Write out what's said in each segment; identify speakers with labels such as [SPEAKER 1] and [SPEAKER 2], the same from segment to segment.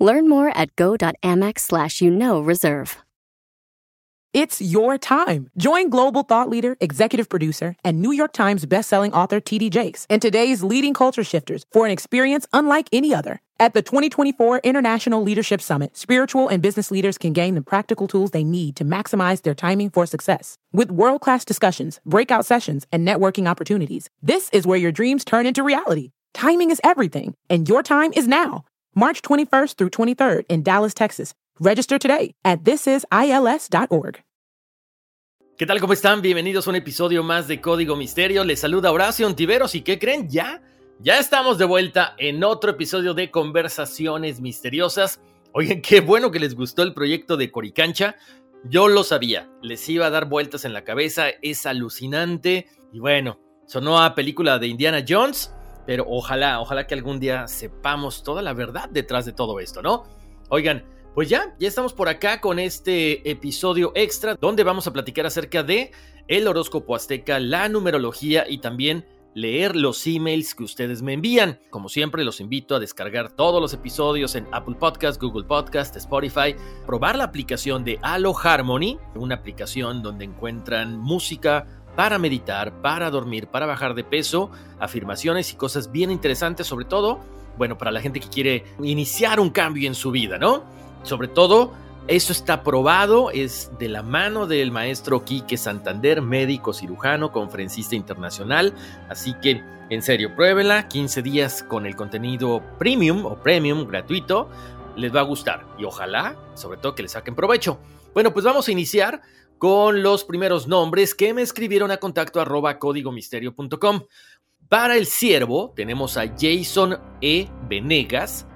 [SPEAKER 1] Learn more at go.amex slash you know reserve.
[SPEAKER 2] It's your time. Join global thought leader, executive producer, and New York Times bestselling author T.D. Jakes and today's leading culture shifters for an experience unlike any other. At the 2024 International Leadership Summit, spiritual and business leaders can gain the practical tools they need to maximize their timing for success. With world class discussions, breakout sessions, and networking opportunities, this is where your dreams turn into reality. Timing is everything, and your time is now. March 21st through 23rd in Dallas, Texas. Register today at thisisils.org.
[SPEAKER 3] ¿Qué tal? ¿Cómo están? Bienvenidos a un episodio más de Código Misterio. Les saluda Horacio Ontiveros y ¿qué creen? Ya, ya estamos de vuelta en otro episodio de Conversaciones Misteriosas. Oigan, qué bueno que les gustó el proyecto de Coricancha. Yo lo sabía, les iba a dar vueltas en la cabeza, es alucinante. Y bueno, sonó a película de Indiana Jones, pero ojalá, ojalá que algún día sepamos toda la verdad detrás de todo esto, ¿no? Oigan, pues ya, ya estamos por acá con este episodio extra donde vamos a platicar acerca de el horóscopo azteca, la numerología y también leer los emails que ustedes me envían. Como siempre, los invito a descargar todos los episodios en Apple Podcast, Google Podcast, Spotify, probar la aplicación de Halo Harmony, una aplicación donde encuentran música para meditar, para dormir, para bajar de peso, afirmaciones y cosas bien interesantes, sobre todo, bueno, para la gente que quiere iniciar un cambio en su vida, ¿no? Sobre todo, eso está probado, es de la mano del maestro Quique Santander, médico cirujano, conferencista internacional. Así que, en serio, pruébenla, 15 días con el contenido premium o premium gratuito, les va a gustar. Y ojalá, sobre todo, que le saquen provecho. Bueno, pues vamos a iniciar con los primeros nombres que me escribieron a contacto arroba códigomisterio.com. Para el siervo tenemos a Jason E. Venegas,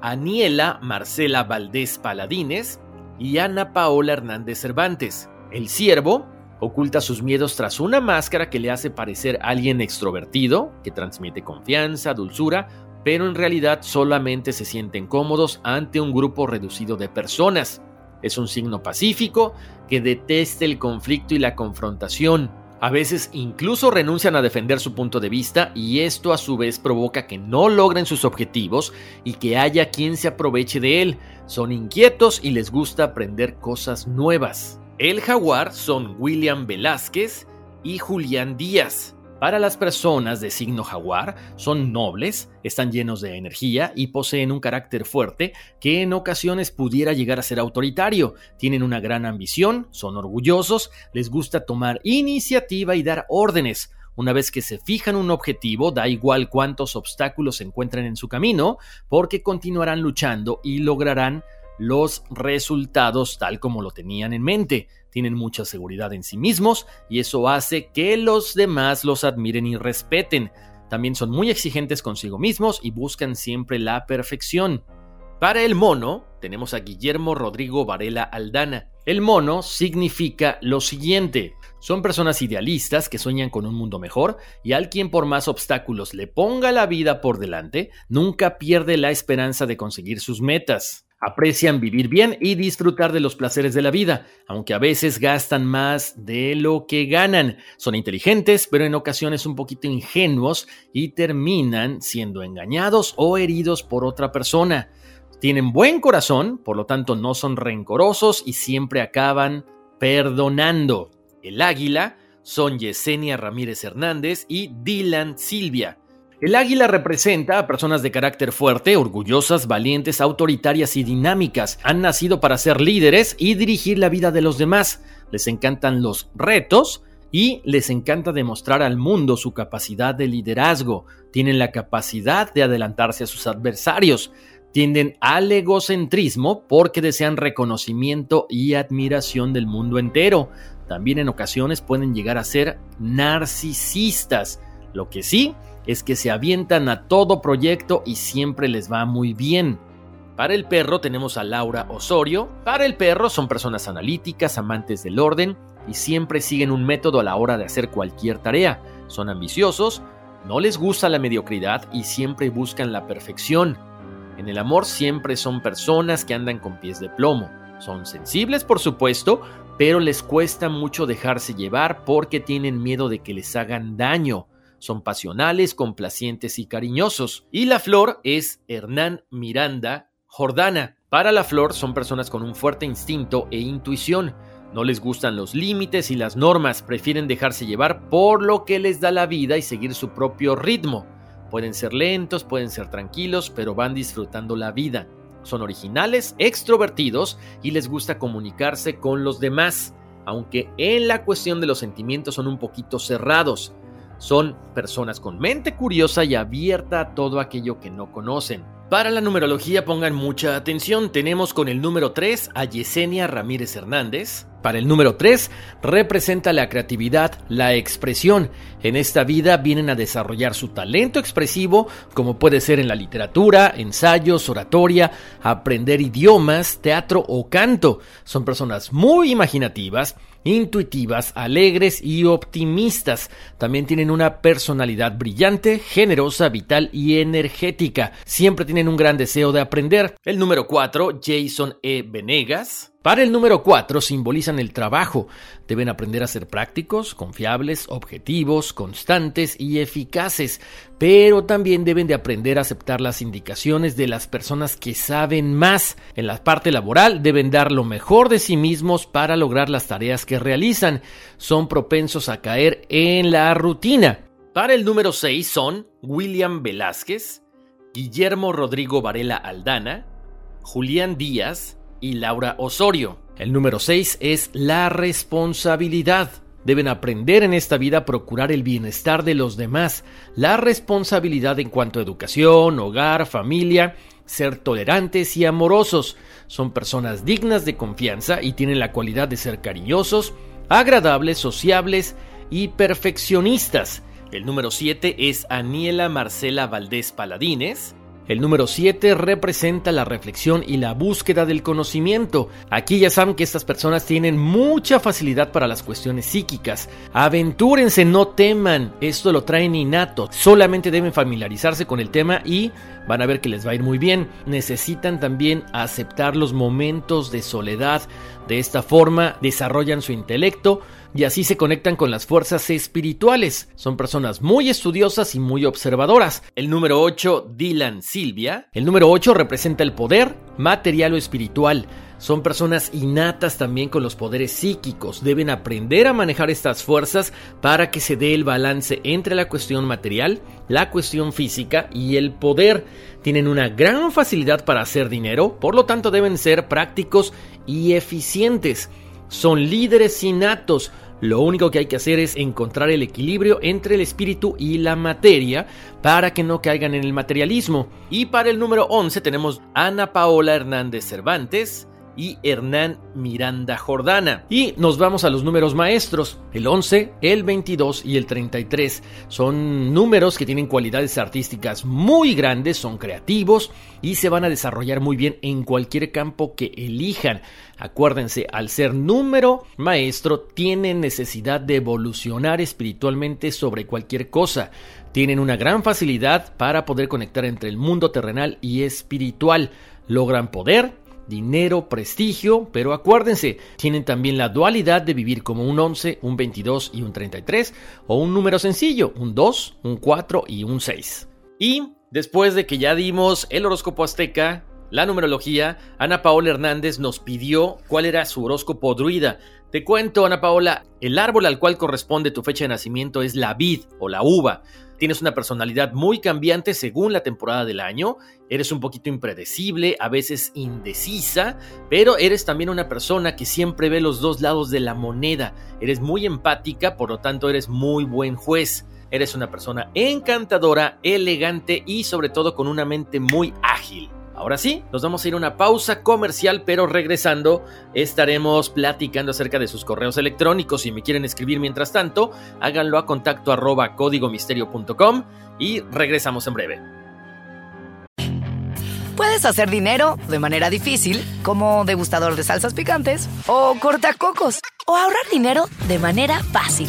[SPEAKER 3] Aniela Marcela Valdés Paladines y Ana Paola Hernández Cervantes. El siervo oculta sus miedos tras una máscara que le hace parecer alguien extrovertido, que transmite confianza, dulzura, pero en realidad solamente se sienten cómodos ante un grupo reducido de personas. Es un signo pacífico que detesta el conflicto y la confrontación. A veces incluso renuncian a defender su punto de vista y esto a su vez provoca que no logren sus objetivos y que haya quien se aproveche de él. Son inquietos y les gusta aprender cosas nuevas. El jaguar son William Velázquez y Julián Díaz. Para las personas de signo jaguar, son nobles, están llenos de energía y poseen un carácter fuerte que en ocasiones pudiera llegar a ser autoritario. Tienen una gran ambición, son orgullosos, les gusta tomar iniciativa y dar órdenes. Una vez que se fijan un objetivo, da igual cuántos obstáculos se encuentren en su camino, porque continuarán luchando y lograrán los resultados tal como lo tenían en mente. Tienen mucha seguridad en sí mismos y eso hace que los demás los admiren y respeten. También son muy exigentes consigo mismos y buscan siempre la perfección. Para el mono, tenemos a Guillermo Rodrigo Varela Aldana. El mono significa lo siguiente. Son personas idealistas que sueñan con un mundo mejor y al quien por más obstáculos le ponga la vida por delante, nunca pierde la esperanza de conseguir sus metas. Aprecian vivir bien y disfrutar de los placeres de la vida, aunque a veces gastan más de lo que ganan. Son inteligentes, pero en ocasiones un poquito ingenuos y terminan siendo engañados o heridos por otra persona. Tienen buen corazón, por lo tanto no son rencorosos y siempre acaban perdonando. El águila son Yesenia Ramírez Hernández y Dylan Silvia. El águila representa a personas de carácter fuerte, orgullosas, valientes, autoritarias y dinámicas. Han nacido para ser líderes y dirigir la vida de los demás. Les encantan los retos y les encanta demostrar al mundo su capacidad de liderazgo. Tienen la capacidad de adelantarse a sus adversarios. Tienden al egocentrismo porque desean reconocimiento y admiración del mundo entero. También en ocasiones pueden llegar a ser narcisistas. Lo que sí es que se avientan a todo proyecto y siempre les va muy bien. Para el perro tenemos a Laura Osorio. Para el perro son personas analíticas, amantes del orden y siempre siguen un método a la hora de hacer cualquier tarea. Son ambiciosos, no les gusta la mediocridad y siempre buscan la perfección. En el amor siempre son personas que andan con pies de plomo. Son sensibles, por supuesto, pero les cuesta mucho dejarse llevar porque tienen miedo de que les hagan daño. Son pasionales, complacientes y cariñosos. Y la flor es Hernán Miranda Jordana. Para la flor son personas con un fuerte instinto e intuición. No les gustan los límites y las normas, prefieren dejarse llevar por lo que les da la vida y seguir su propio ritmo. Pueden ser lentos, pueden ser tranquilos, pero van disfrutando la vida. Son originales, extrovertidos y les gusta comunicarse con los demás, aunque en la cuestión de los sentimientos son un poquito cerrados. Son personas con mente curiosa y abierta a todo aquello que no conocen. Para la numerología pongan mucha atención, tenemos con el número 3 a Yesenia Ramírez Hernández. Para el número 3 representa la creatividad, la expresión. En esta vida vienen a desarrollar su talento expresivo, como puede ser en la literatura, ensayos, oratoria, aprender idiomas, teatro o canto. Son personas muy imaginativas intuitivas, alegres y optimistas. También tienen una personalidad brillante, generosa, vital y energética. Siempre tienen un gran deseo de aprender. El número 4, Jason E. Venegas. Para el número 4 simbolizan el trabajo. Deben aprender a ser prácticos, confiables, objetivos, constantes y eficaces, pero también deben de aprender a aceptar las indicaciones de las personas que saben más. En la parte laboral deben dar lo mejor de sí mismos para lograr las tareas que realizan. Son propensos a caer en la rutina. Para el número 6 son William Velázquez, Guillermo Rodrigo Varela Aldana, Julián Díaz, y Laura Osorio. El número 6 es la responsabilidad. Deben aprender en esta vida a procurar el bienestar de los demás, la responsabilidad en cuanto a educación, hogar, familia, ser tolerantes y amorosos. Son personas dignas de confianza y tienen la cualidad de ser cariñosos, agradables, sociables y perfeccionistas. El número 7 es Aniela Marcela Valdés Paladines. El número 7 representa la reflexión y la búsqueda del conocimiento. Aquí ya saben que estas personas tienen mucha facilidad para las cuestiones psíquicas. Aventúrense, no teman, esto lo traen innato. Solamente deben familiarizarse con el tema y van a ver que les va a ir muy bien. Necesitan también aceptar los momentos de soledad. De esta forma desarrollan su intelecto y así se conectan con las fuerzas espirituales. Son personas muy estudiosas y muy observadoras. El número 8, Dylan Silvia. El número 8 representa el poder material o espiritual. Son personas innatas también con los poderes psíquicos. Deben aprender a manejar estas fuerzas para que se dé el balance entre la cuestión material, la cuestión física y el poder. Tienen una gran facilidad para hacer dinero, por lo tanto deben ser prácticos y eficientes son líderes innatos. Lo único que hay que hacer es encontrar el equilibrio entre el espíritu y la materia para que no caigan en el materialismo. Y para el número 11 tenemos Ana Paola Hernández Cervantes, y Hernán Miranda Jordana. Y nos vamos a los números maestros. El 11, el 22 y el 33 son números que tienen cualidades artísticas muy grandes, son creativos y se van a desarrollar muy bien en cualquier campo que elijan. Acuérdense, al ser número maestro, tienen necesidad de evolucionar espiritualmente sobre cualquier cosa. Tienen una gran facilidad para poder conectar entre el mundo terrenal y espiritual. Logran poder, dinero, prestigio, pero acuérdense, tienen también la dualidad de vivir como un 11, un 22 y un 33, o un número sencillo, un 2, un 4 y un 6. Y después de que ya dimos el horóscopo azteca, la numerología, Ana Paola Hernández nos pidió cuál era su horóscopo druida. Te cuento, Ana Paola, el árbol al cual corresponde tu fecha de nacimiento es la vid o la uva. Tienes una personalidad muy cambiante según la temporada del año, eres un poquito impredecible, a veces indecisa, pero eres también una persona que siempre ve los dos lados de la moneda. Eres muy empática, por lo tanto eres muy buen juez. Eres una persona encantadora, elegante y sobre todo con una mente muy ágil. Ahora sí, nos vamos a ir a una pausa comercial, pero regresando estaremos platicando acerca de sus correos electrónicos. Si me quieren escribir mientras tanto, háganlo a contacto arroba códigomisterio.com y regresamos en breve.
[SPEAKER 4] Puedes hacer dinero de manera difícil, como degustador de salsas picantes, o cortacocos, o ahorrar dinero de manera fácil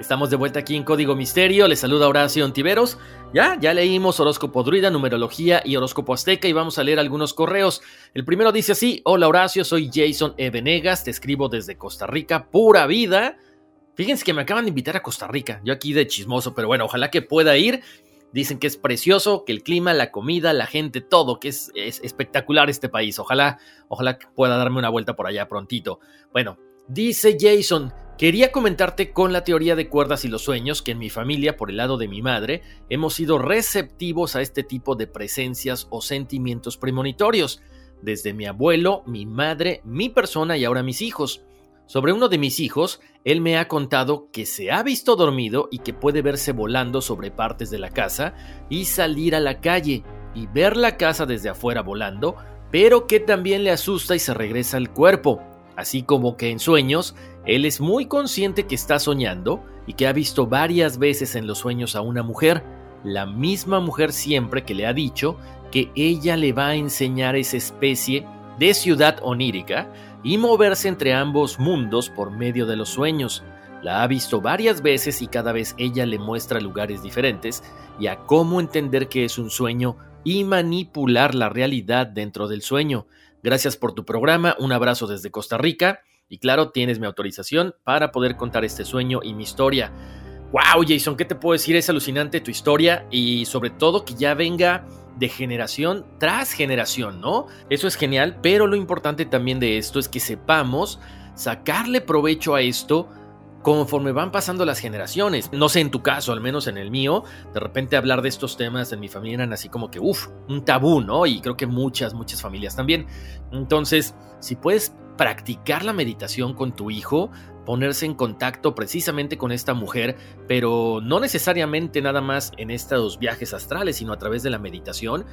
[SPEAKER 3] Estamos de vuelta aquí en Código Misterio. Les saluda Horacio Ontiveros. Ya, ya leímos horóscopo druida, numerología y horóscopo azteca y vamos a leer algunos correos. El primero dice así: Hola Horacio, soy Jason Evenegas, te escribo desde Costa Rica, pura vida. Fíjense que me acaban de invitar a Costa Rica, yo aquí de chismoso, pero bueno, ojalá que pueda ir. Dicen que es precioso, que el clima, la comida, la gente, todo, que es, es espectacular este país. Ojalá, ojalá pueda darme una vuelta por allá prontito. Bueno, dice Jason, quería comentarte con la teoría de cuerdas y los sueños que en mi familia, por el lado de mi madre, hemos sido receptivos a este tipo de presencias o sentimientos premonitorios. Desde mi abuelo, mi madre, mi persona y ahora mis hijos. Sobre uno de mis hijos, él me ha contado que se ha visto dormido y que puede verse volando sobre partes de la casa y salir a la calle y ver la casa desde afuera volando, pero que también le asusta y se regresa al cuerpo. Así como que en sueños, él es muy consciente que está soñando y que ha visto varias veces en los sueños a una mujer, la misma mujer siempre que le ha dicho que ella le va a enseñar esa especie de ciudad onírica y moverse entre ambos mundos por medio de los sueños. La ha visto varias veces y cada vez ella le muestra lugares diferentes y a cómo entender que es un sueño y manipular la realidad dentro del sueño. Gracias por tu programa, un abrazo desde Costa Rica y claro, tienes mi autorización para poder contar este sueño y mi historia. Wow, Jason, ¿qué te puedo decir? Es alucinante tu historia y sobre todo que ya venga de generación tras generación, ¿no? Eso es genial, pero lo importante también de esto es que sepamos sacarle provecho a esto conforme van pasando las generaciones. No sé en tu caso, al menos en el mío, de repente hablar de estos temas en mi familia eran así como que, uff, un tabú, ¿no? Y creo que muchas, muchas familias también. Entonces, si puedes practicar la meditación con tu hijo, ponerse en contacto precisamente con esta mujer, pero no necesariamente nada más en estos viajes astrales, sino a través de la meditación,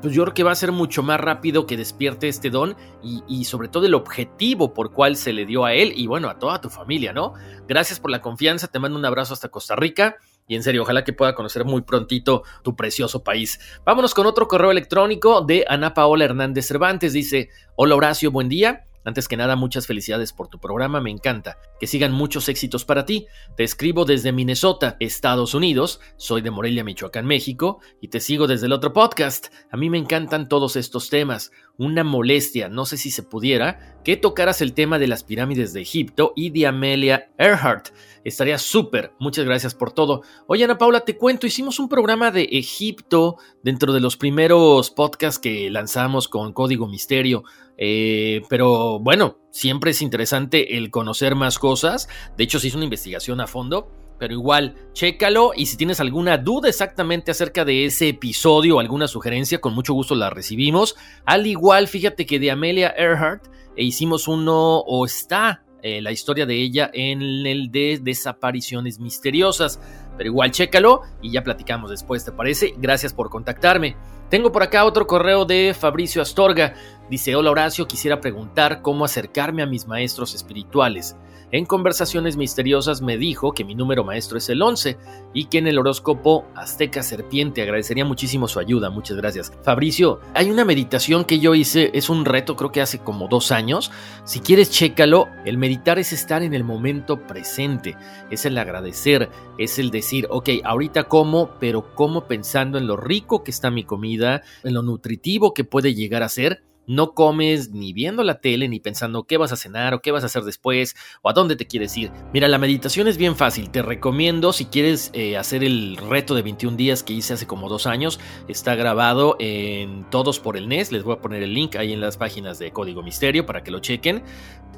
[SPEAKER 3] pues yo creo que va a ser mucho más rápido que despierte este don y, y, sobre todo el objetivo por cual se le dio a él y bueno, a toda tu familia, ¿no? Gracias por la confianza, te mando un abrazo hasta Costa Rica. Y en serio, ojalá que pueda conocer muy prontito tu precioso país. Vámonos con otro correo electrónico de Ana Paola Hernández Cervantes. Dice, hola Horacio, buen día. Antes que nada, muchas felicidades por tu programa, me encanta. Que sigan muchos éxitos para ti. Te escribo desde Minnesota, Estados Unidos. Soy de Morelia, Michoacán, México. Y te sigo desde el otro podcast. A mí me encantan todos estos temas. Una molestia, no sé si se pudiera, que tocaras el tema de las pirámides de Egipto y de Amelia Earhart. Estaría súper. Muchas gracias por todo. Oye, Ana Paula, te cuento, hicimos un programa de Egipto dentro de los primeros podcasts que lanzamos con Código Misterio. Eh, pero bueno, siempre es interesante el conocer más cosas. De hecho, se hizo una investigación a fondo. Pero igual, chécalo y si tienes alguna duda exactamente acerca de ese episodio o alguna sugerencia, con mucho gusto la recibimos. Al igual, fíjate que de Amelia Earhart e hicimos uno o está eh, la historia de ella en el de desapariciones misteriosas. Pero igual, chécalo y ya platicamos después, ¿te parece? Gracias por contactarme. Tengo por acá otro correo de Fabricio Astorga. Dice, hola Horacio, quisiera preguntar cómo acercarme a mis maestros espirituales. En conversaciones misteriosas me dijo que mi número maestro es el 11 y que en el horóscopo Azteca Serpiente agradecería muchísimo su ayuda. Muchas gracias. Fabricio, hay una meditación que yo hice, es un reto, creo que hace como dos años. Si quieres, chécalo. El meditar es estar en el momento presente, es el agradecer, es el decir, ok, ahorita como, pero como pensando en lo rico que está mi comida, en lo nutritivo que puede llegar a ser no comes ni viendo la tele ni pensando qué vas a cenar o qué vas a hacer después o a dónde te quieres ir. Mira, la meditación es bien fácil. Te recomiendo si quieres eh, hacer el reto de 21 días que hice hace como dos años. Está grabado en Todos por el NES. Les voy a poner el link ahí en las páginas de Código Misterio para que lo chequen.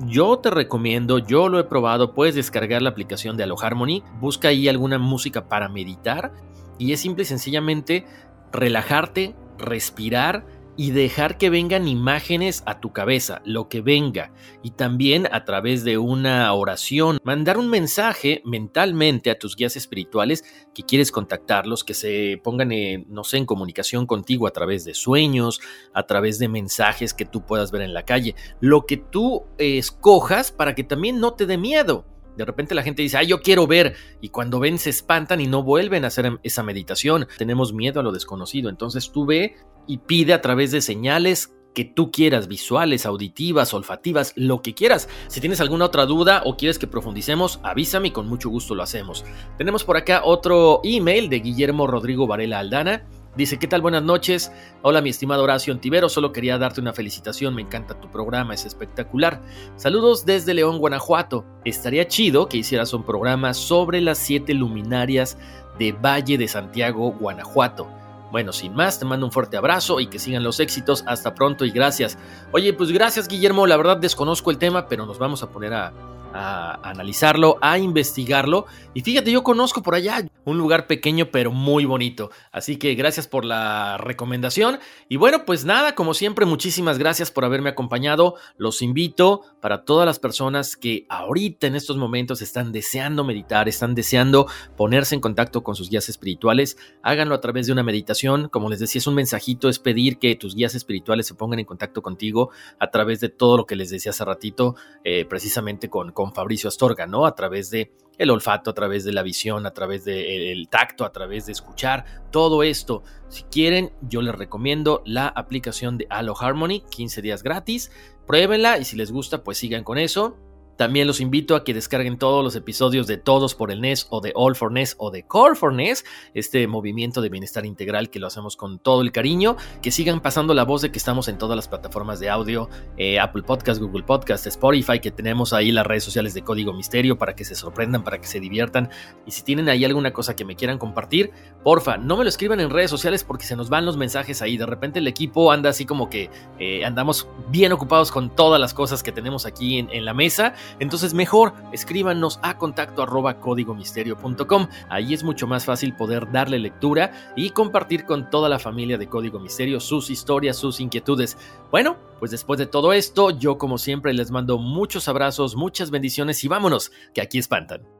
[SPEAKER 3] Yo te recomiendo, yo lo he probado. Puedes descargar la aplicación de Harmony. Busca ahí alguna música para meditar. Y es simple y sencillamente relajarte, respirar y dejar que vengan imágenes a tu cabeza, lo que venga, y también a través de una oración, mandar un mensaje mentalmente a tus guías espirituales que quieres contactarlos, que se pongan, no sé, en comunicación contigo a través de sueños, a través de mensajes que tú puedas ver en la calle, lo que tú escojas para que también no te dé miedo. De repente la gente dice, ah, yo quiero ver, y cuando ven se espantan y no vuelven a hacer esa meditación. Tenemos miedo a lo desconocido, entonces tú ve y pide a través de señales que tú quieras, visuales, auditivas, olfativas, lo que quieras. Si tienes alguna otra duda o quieres que profundicemos, avísame y con mucho gusto lo hacemos. Tenemos por acá otro email de Guillermo Rodrigo Varela Aldana. Dice, ¿qué tal? Buenas noches. Hola, mi estimado Horacio Antivero. Solo quería darte una felicitación. Me encanta tu programa, es espectacular. Saludos desde León, Guanajuato. Estaría chido que hicieras un programa sobre las siete luminarias de Valle de Santiago, Guanajuato. Bueno, sin más, te mando un fuerte abrazo y que sigan los éxitos. Hasta pronto y gracias. Oye, pues gracias, Guillermo. La verdad desconozco el tema, pero nos vamos a poner a, a analizarlo, a investigarlo. Y fíjate, yo conozco por allá un lugar pequeño pero muy bonito. Así que gracias por la recomendación. Y bueno, pues nada, como siempre, muchísimas gracias por haberme acompañado. Los invito para todas las personas que ahorita en estos momentos están deseando meditar, están deseando ponerse en contacto con sus guías espirituales. Háganlo a través de una meditación. Como les decía, es un mensajito, es pedir que tus guías espirituales se pongan en contacto contigo a través de todo lo que les decía hace ratito, eh, precisamente con con Fabricio Astorga, ¿no? A través de el olfato, a través de la visión, a través del tacto, a través de escuchar, todo esto. Si quieren, yo les recomiendo la aplicación de Halo Harmony, 15 días gratis. Pruébenla y si les gusta, pues sigan con eso. También los invito a que descarguen todos los episodios de Todos por el NES o de All for NES o de Core for NES, este movimiento de bienestar integral que lo hacemos con todo el cariño, que sigan pasando la voz de que estamos en todas las plataformas de audio, eh, Apple Podcast, Google Podcast, Spotify, que tenemos ahí las redes sociales de Código Misterio para que se sorprendan, para que se diviertan. Y si tienen ahí alguna cosa que me quieran compartir, porfa, no me lo escriban en redes sociales porque se nos van los mensajes ahí. De repente el equipo anda así como que eh, andamos bien ocupados con todas las cosas que tenemos aquí en, en la mesa entonces mejor escríbanos a contacto arroba. Ahí es mucho más fácil poder darle lectura y compartir con toda la familia de Código Misterio sus historias, sus inquietudes. Bueno, pues después de todo esto, yo como siempre les mando muchos abrazos, muchas bendiciones y vámonos, que aquí espantan.